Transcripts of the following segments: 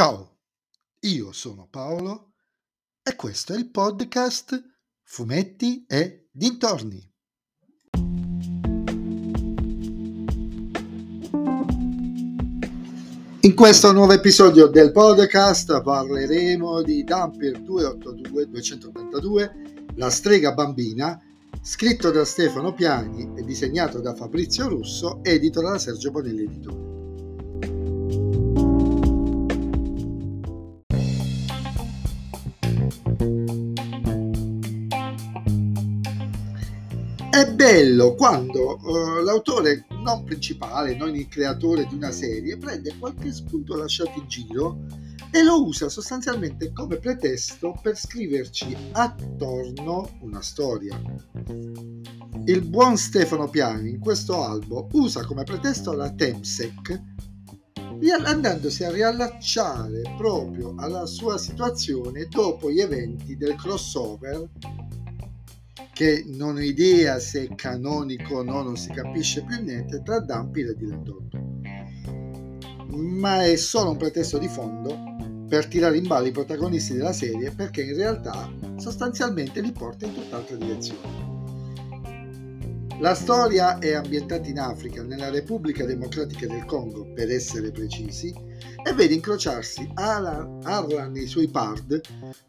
Ciao, io sono Paolo e questo è il podcast Fumetti e Dintorni. In questo nuovo episodio del podcast parleremo di Dumper 282-282, La strega bambina, scritto da Stefano Piani e disegnato da Fabrizio Russo, edito da Sergio Bonelli Editore. È bello quando uh, l'autore non principale, non il creatore di una serie, prende qualche spunto lasciato in giro e lo usa sostanzialmente come pretesto per scriverci attorno una storia. Il buon Stefano Piani in questo albo usa come pretesto la Temsec andandosi a riallacciare proprio alla sua situazione dopo gli eventi del crossover che non ho idea se è canonico o no, non si capisce più niente, tra Dampir e Dilettotto. Ma è solo un pretesto di fondo per tirare in ballo i protagonisti della serie perché in realtà sostanzialmente li porta in tutt'altra direzione. La storia è ambientata in Africa, nella Repubblica Democratica del Congo, per essere precisi, e vede incrociarsi Arlan e i suoi pard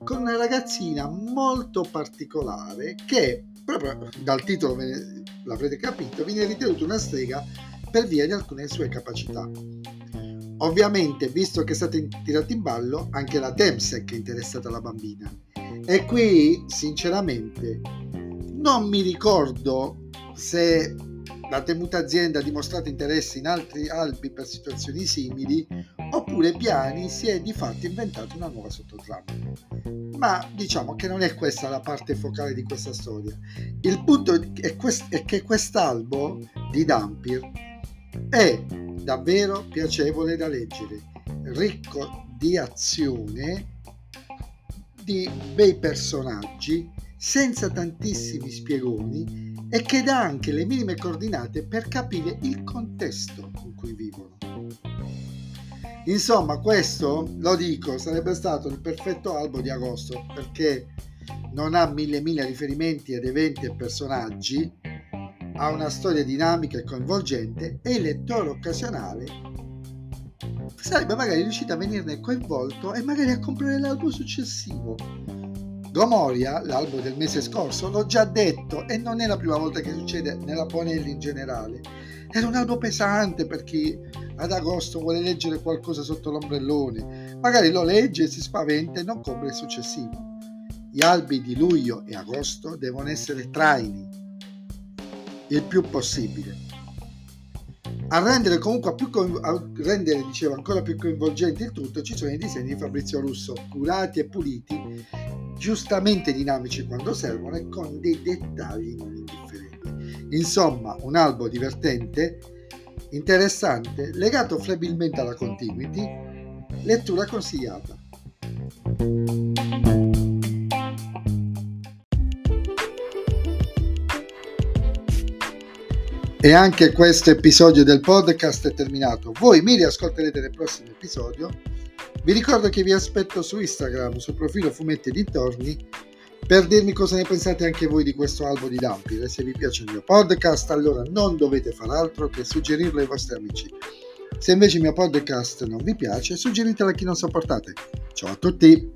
con una ragazzina molto particolare che, proprio dal titolo l'avrete capito, viene ritenuta una strega per via di alcune sue capacità. Ovviamente, visto che è stata tirata in ballo, anche la Temsec è interessata alla bambina. E qui, sinceramente, non mi ricordo se la temuta azienda ha dimostrato interesse in altri albi per situazioni simili oppure Piani si è di fatto inventato una nuova sottotrama. Ma diciamo che non è questa la parte focale di questa storia. Il punto è, quest- è che quest'albo di Dampir è davvero piacevole da leggere, ricco di azione, di bei personaggi, senza tantissimi spiegoni e che dà anche le minime coordinate per capire il contesto in cui vivono. Insomma, questo, lo dico, sarebbe stato il perfetto albo di agosto perché non ha mille mille riferimenti ed eventi e personaggi, ha una storia dinamica e coinvolgente e il lettore occasionale sarebbe magari riuscito a venirne coinvolto e magari a comprare l'albo successivo. Gomoria, l'albo del mese scorso, l'ho già detto e non è la prima volta che succede nella Bonelli in generale. Era un albo pesante per chi ad agosto vuole leggere qualcosa sotto l'ombrellone, magari lo legge, si spaventa e non compra il successivo. Gli albi di luglio e agosto devono essere traini, il più possibile. A rendere comunque più, a rendere, dicevo, ancora più coinvolgente il tutto, ci sono i disegni di Fabrizio Russo, curati e puliti, giustamente dinamici quando servono e con dei dettagli non indifferenti. Insomma, un albo divertente Interessante, legato flebilmente alla continuity, lettura consigliata. E anche questo episodio del podcast è terminato. Voi mi riascolterete nel prossimo episodio. Vi ricordo che vi aspetto su Instagram, sul profilo Fumetti Dintorni per dirmi cosa ne pensate anche voi di questo albo di Dumpy. E se vi piace il mio podcast, allora non dovete far altro che suggerirlo ai vostri amici. Se invece il mio podcast non vi piace, suggeritelo a chi non sopportate. Ciao a tutti!